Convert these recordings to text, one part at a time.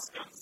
Yes.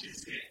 She's dead.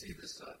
See this uh,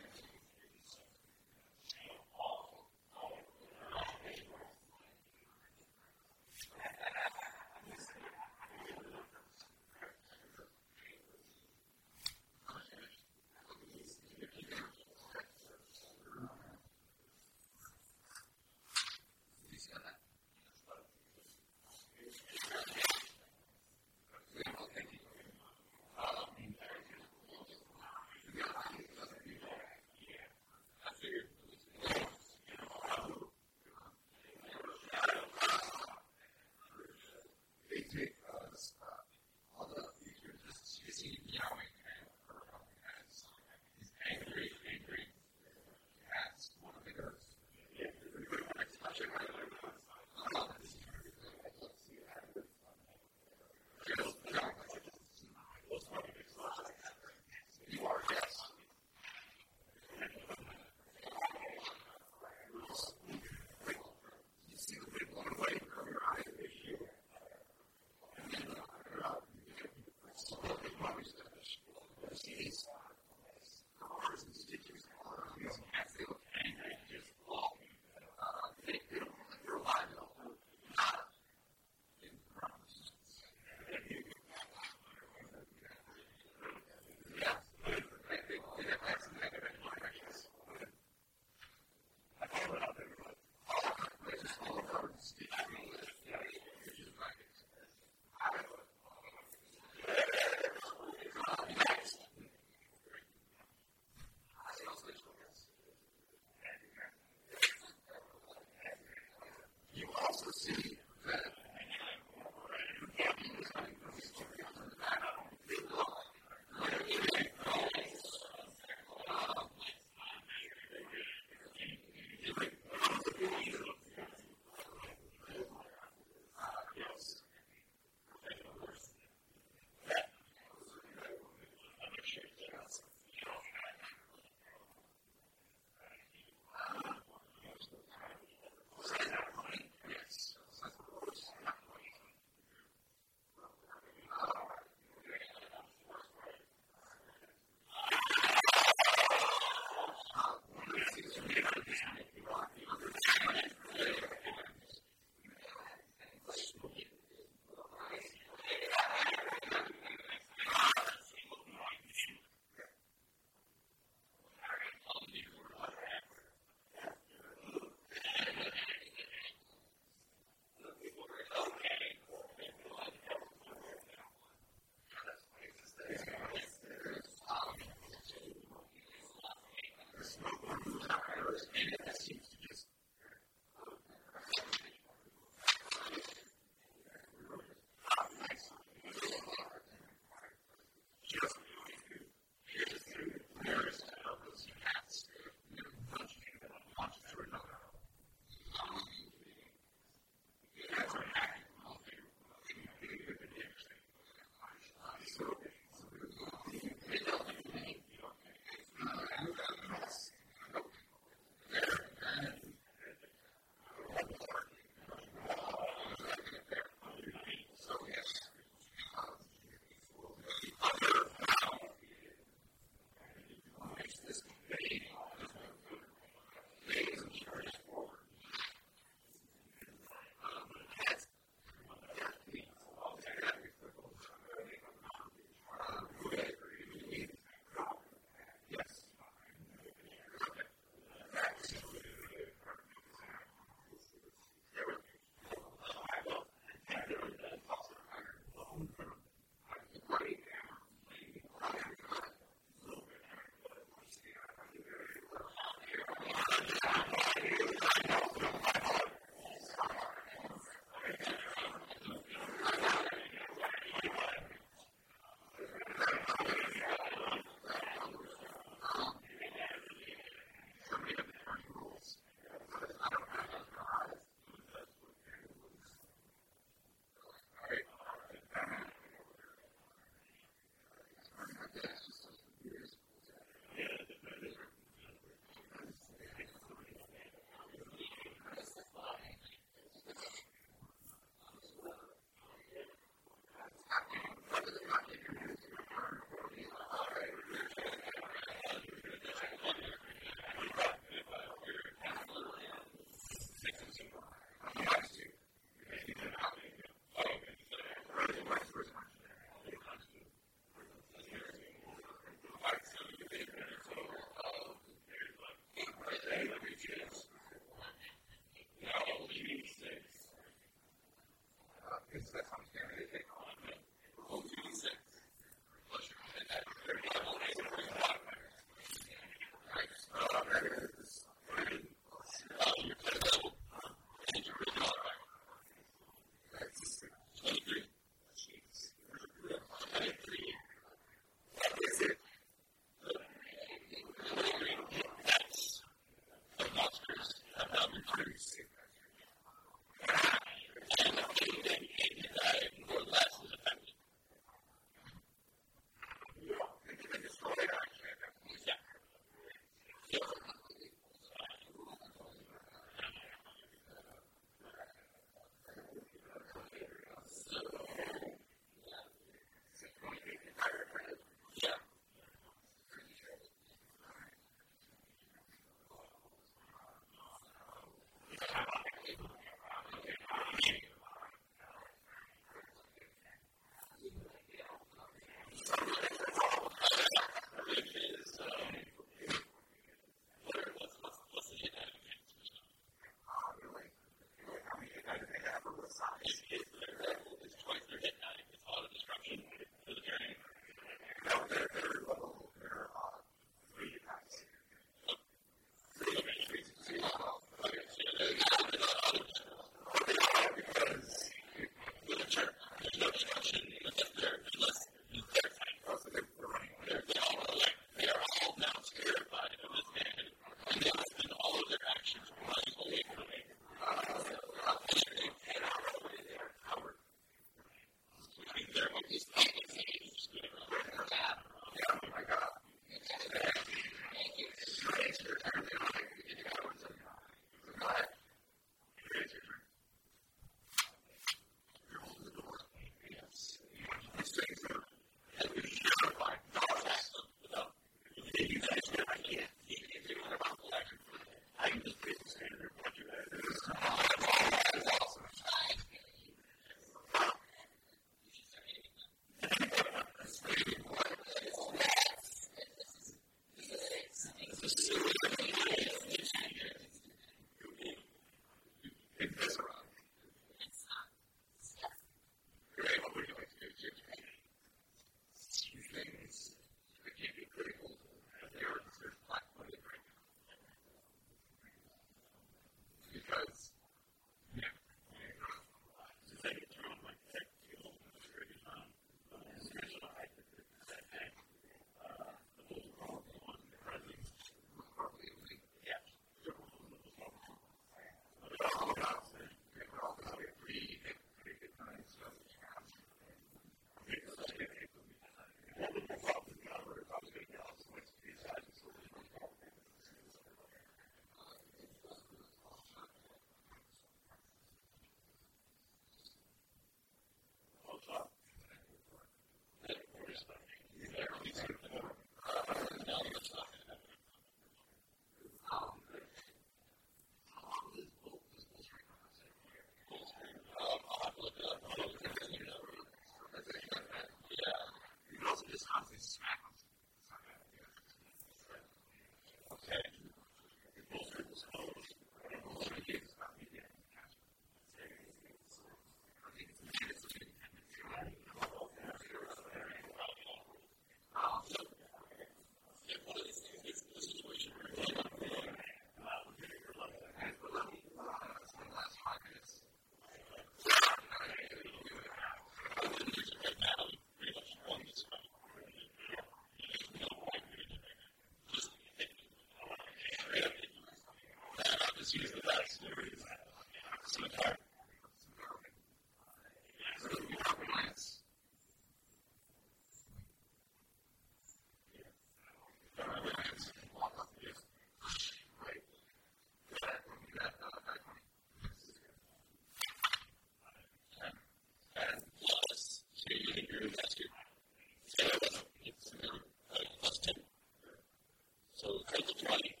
money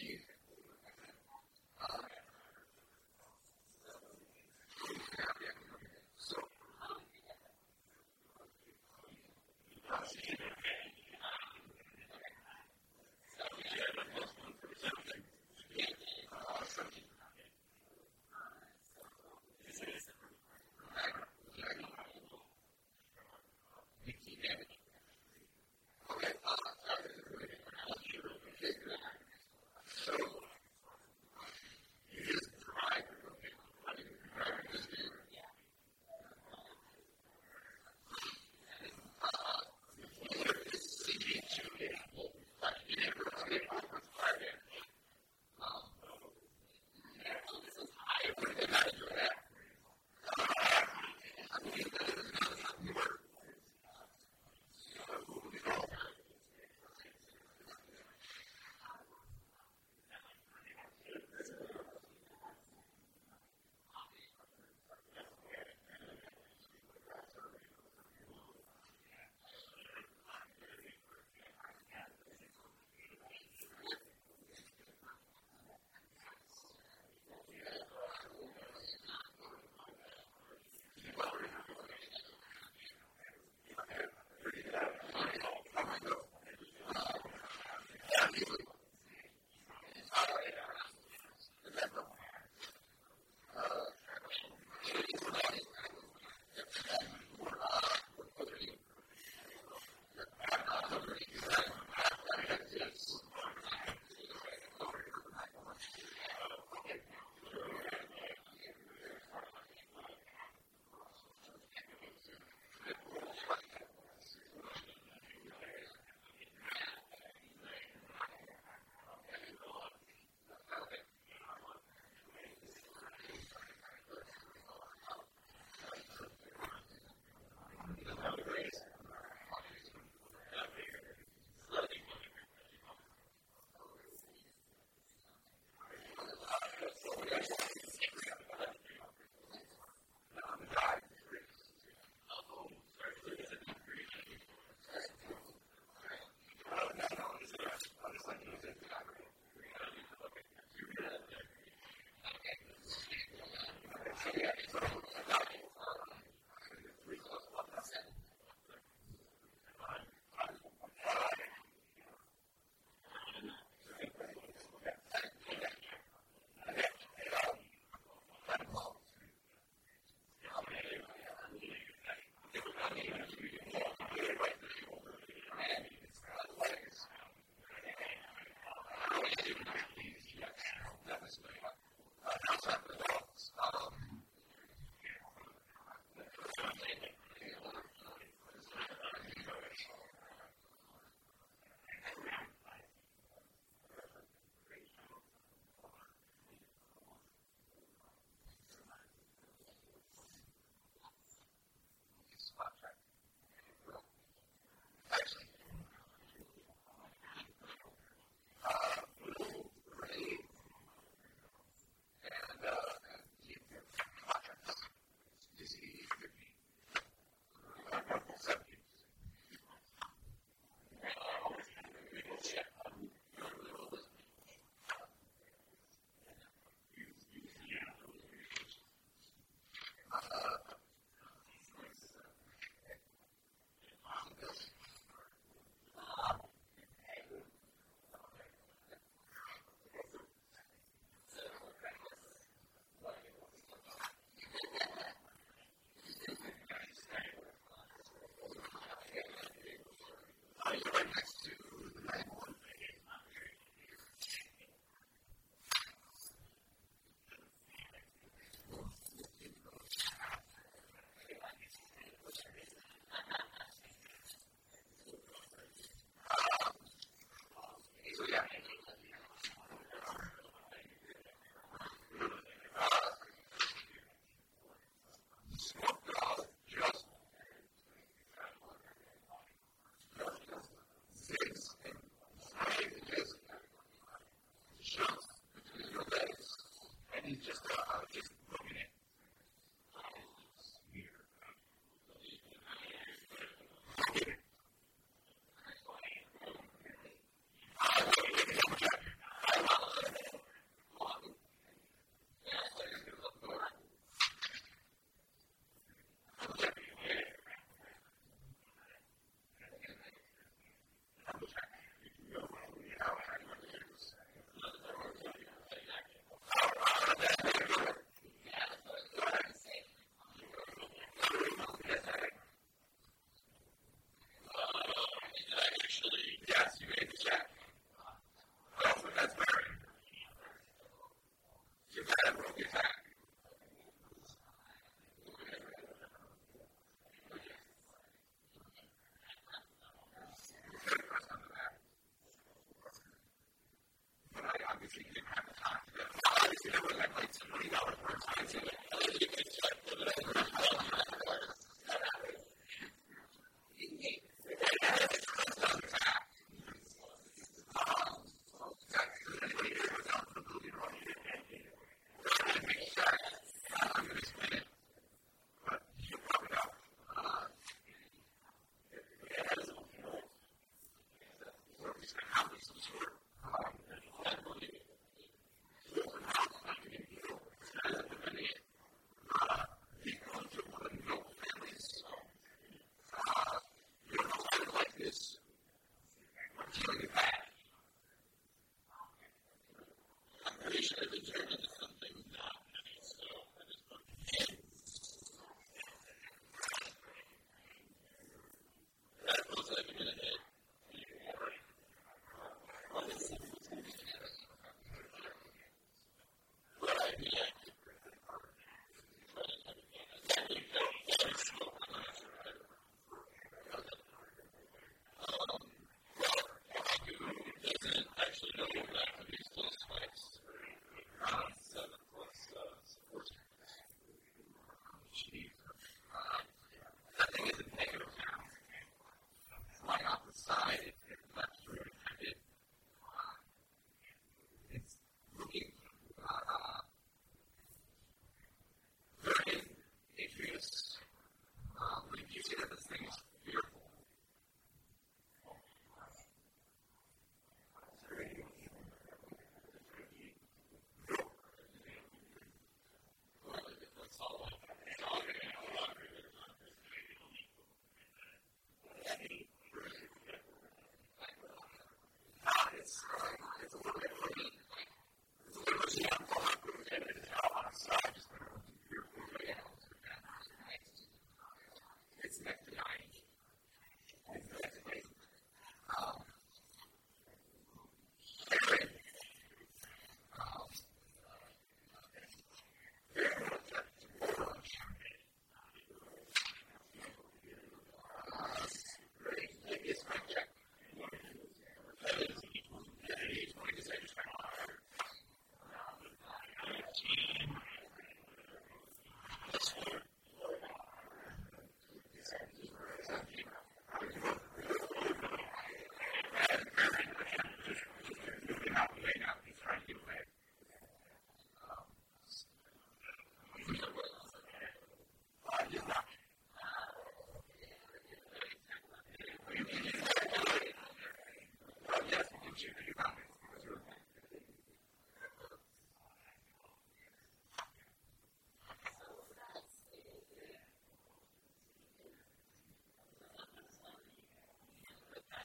with you.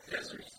desert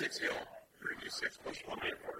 six hill, three d six plus one eight four.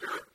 sure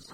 is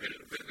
rid of it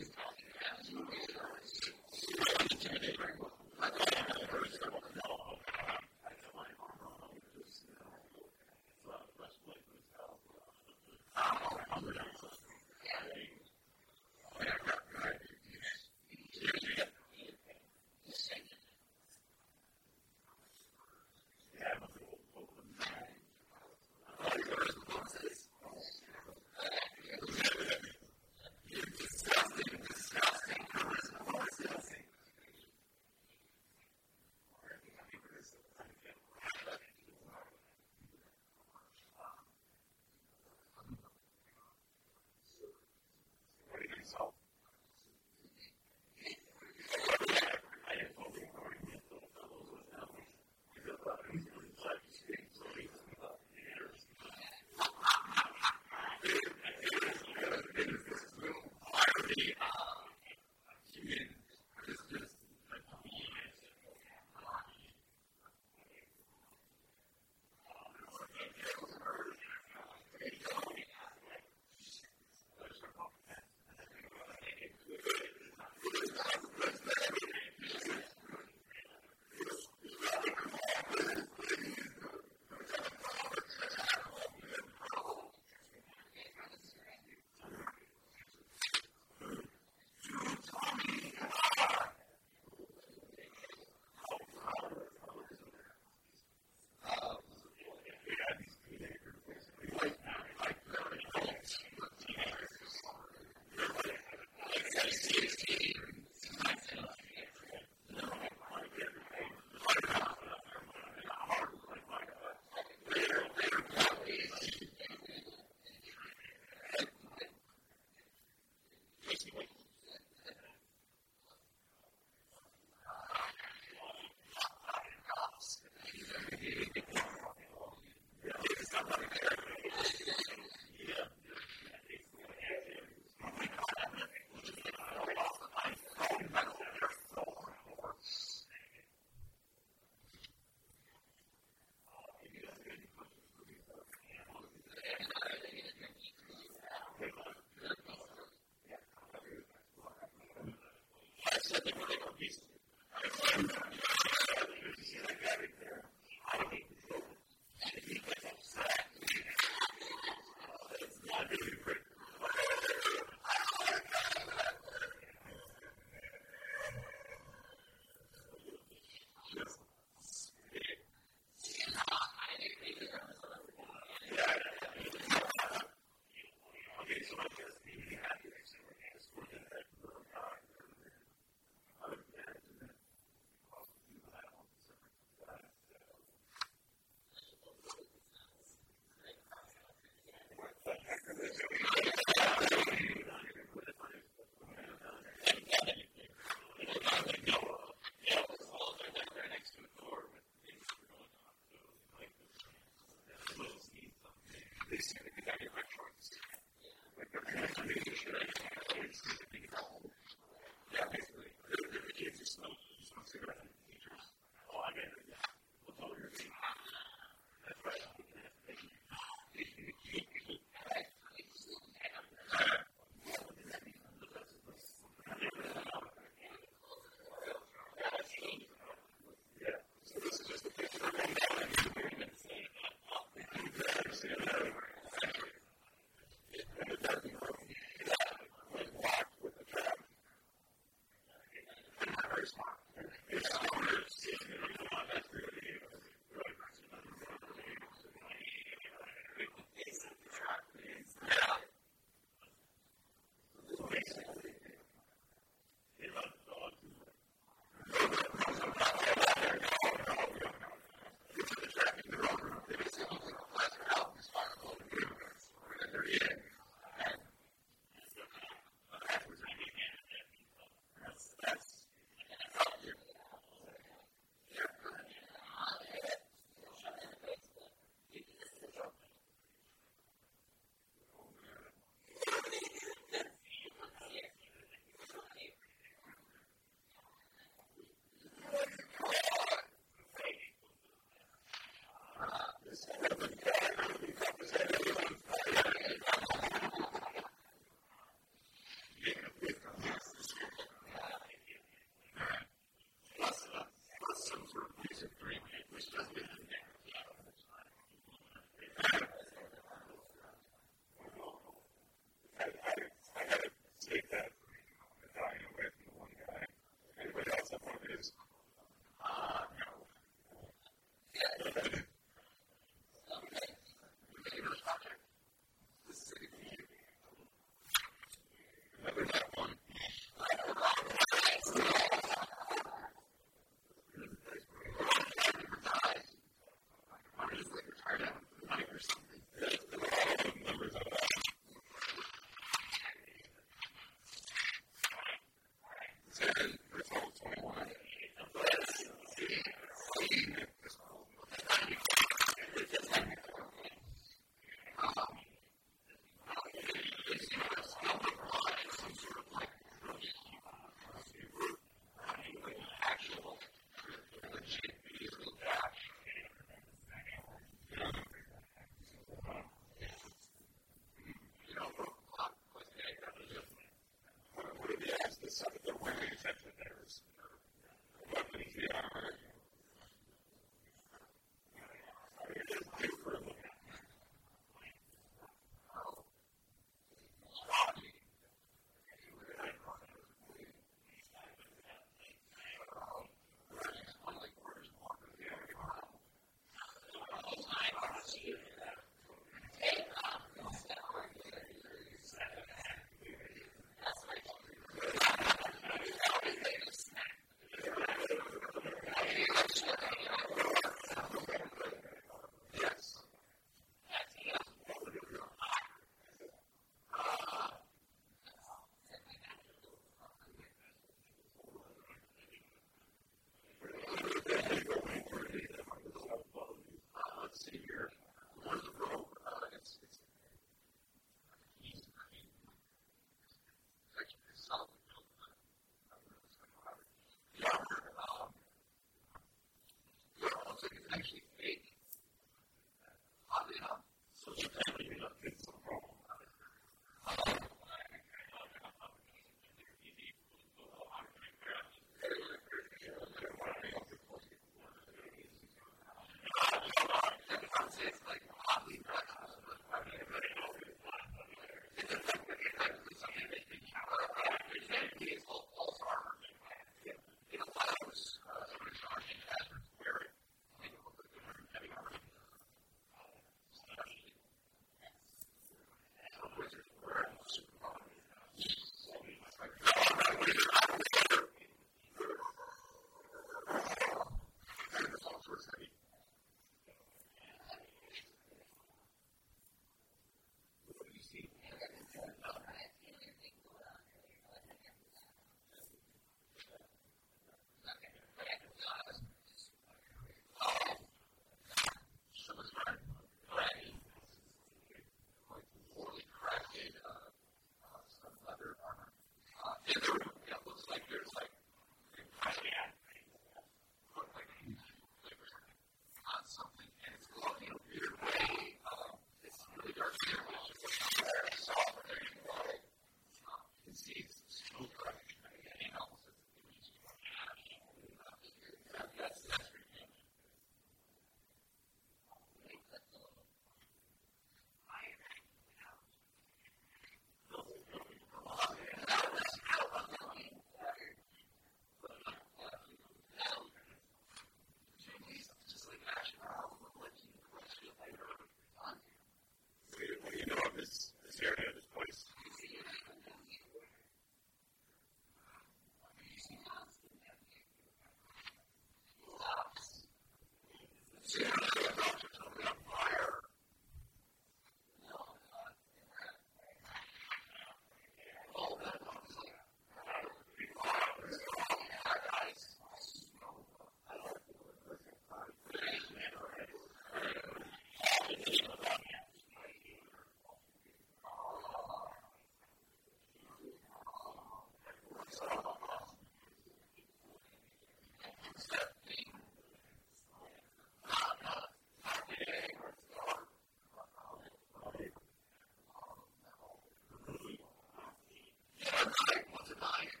night, once a night.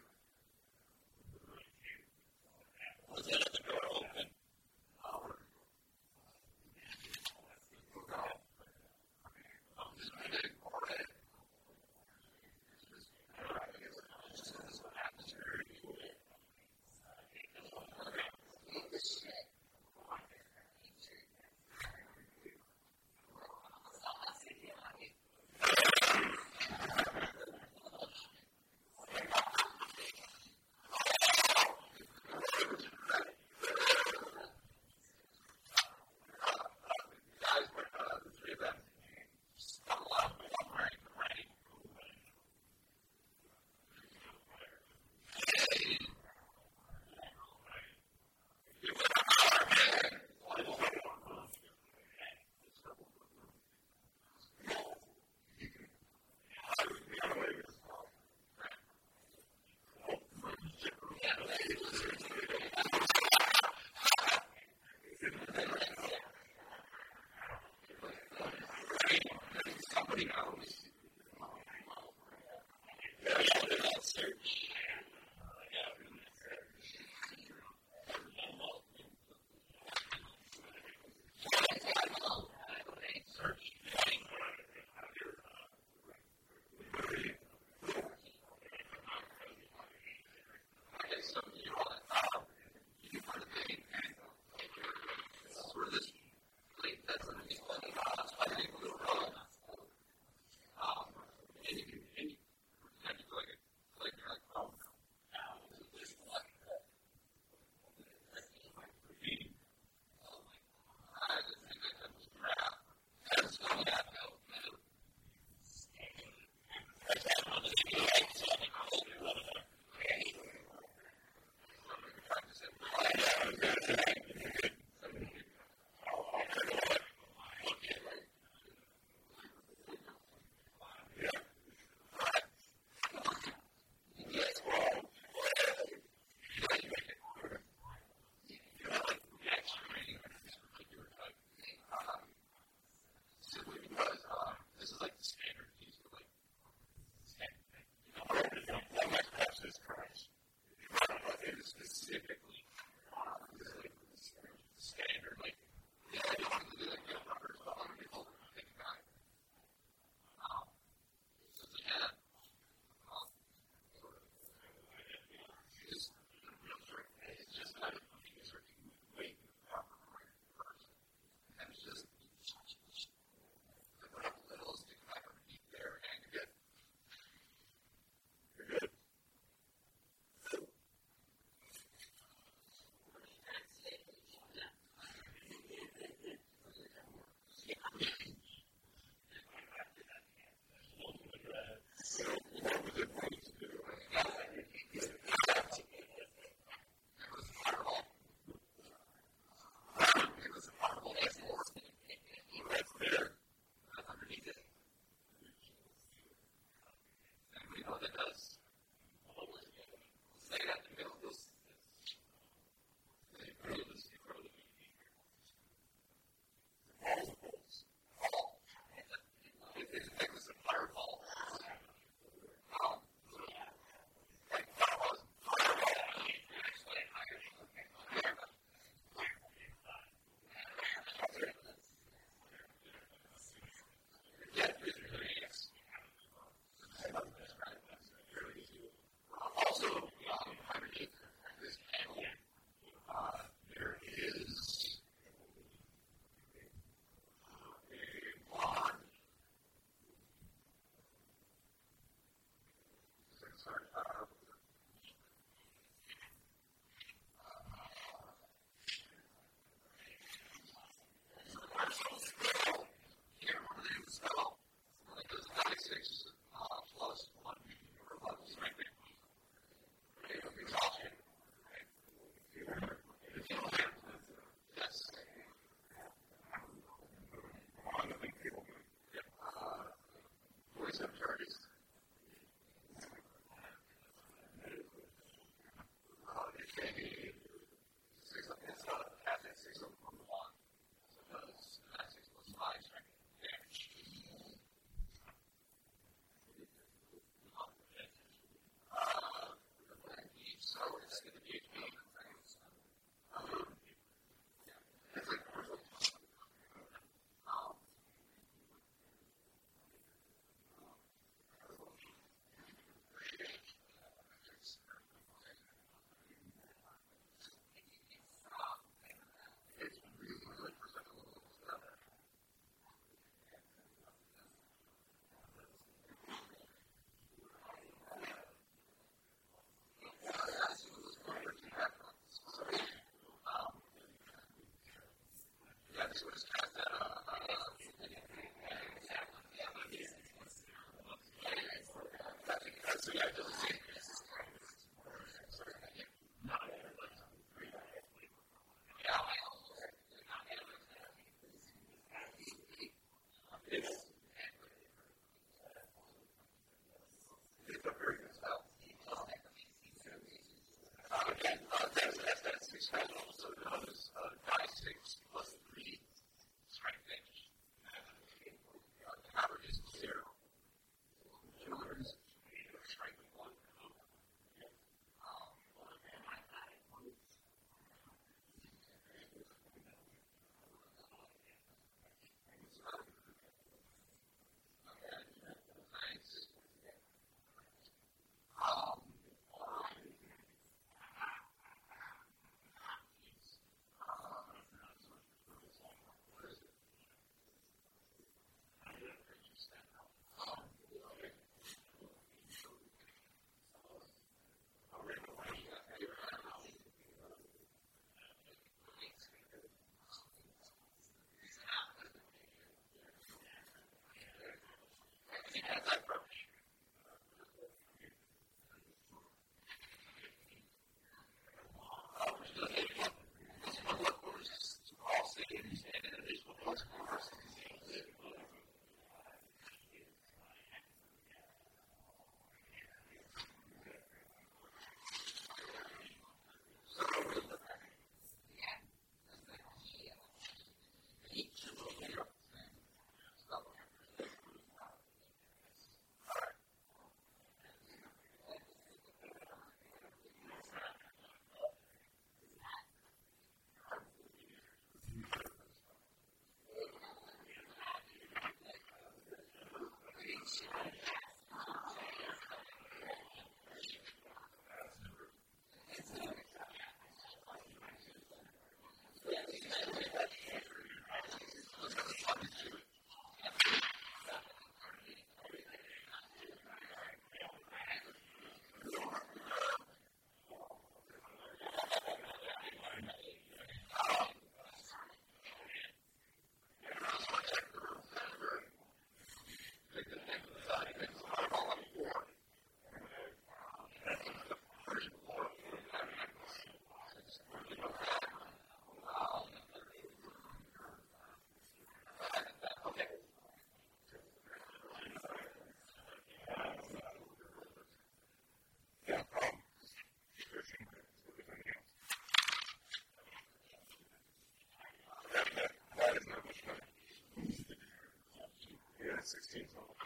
next question. Hello?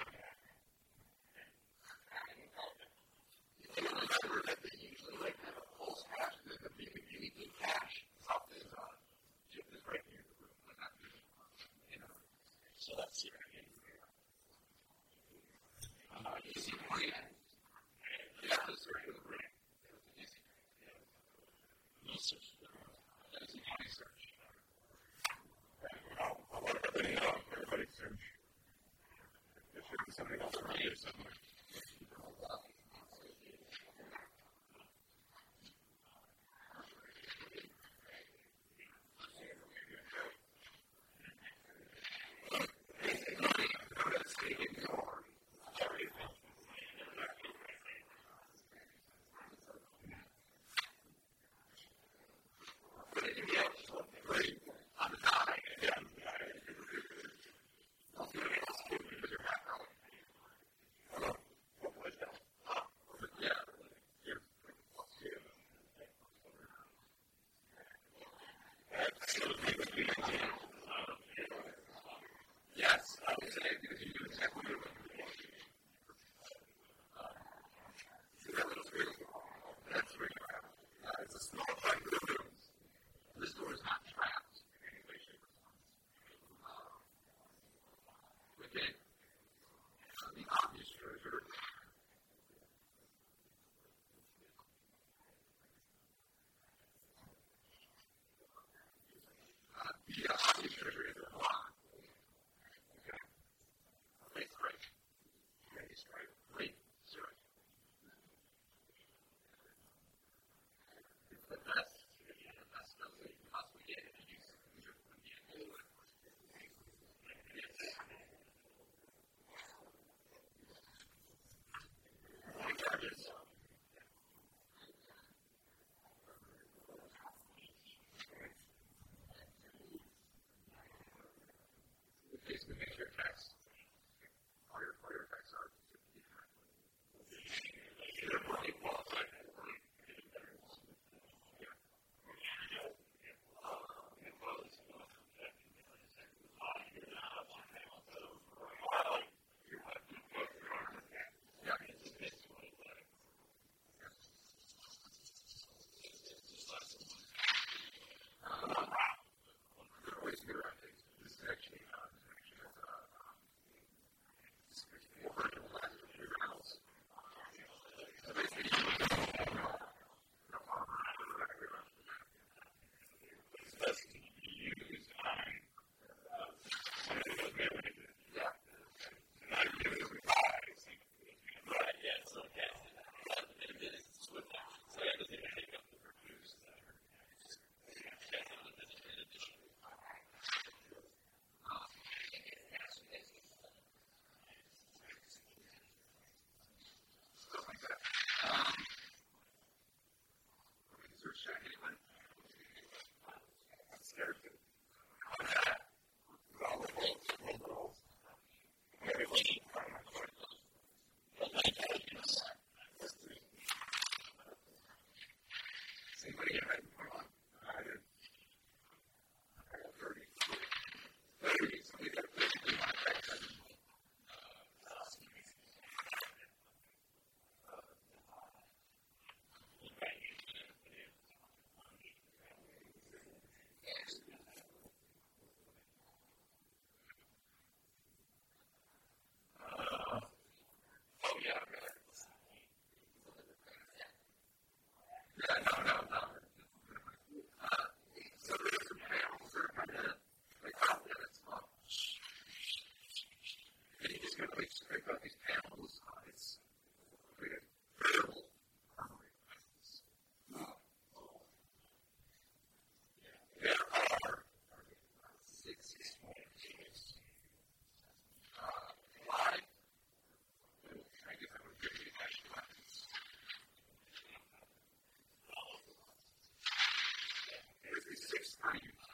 are you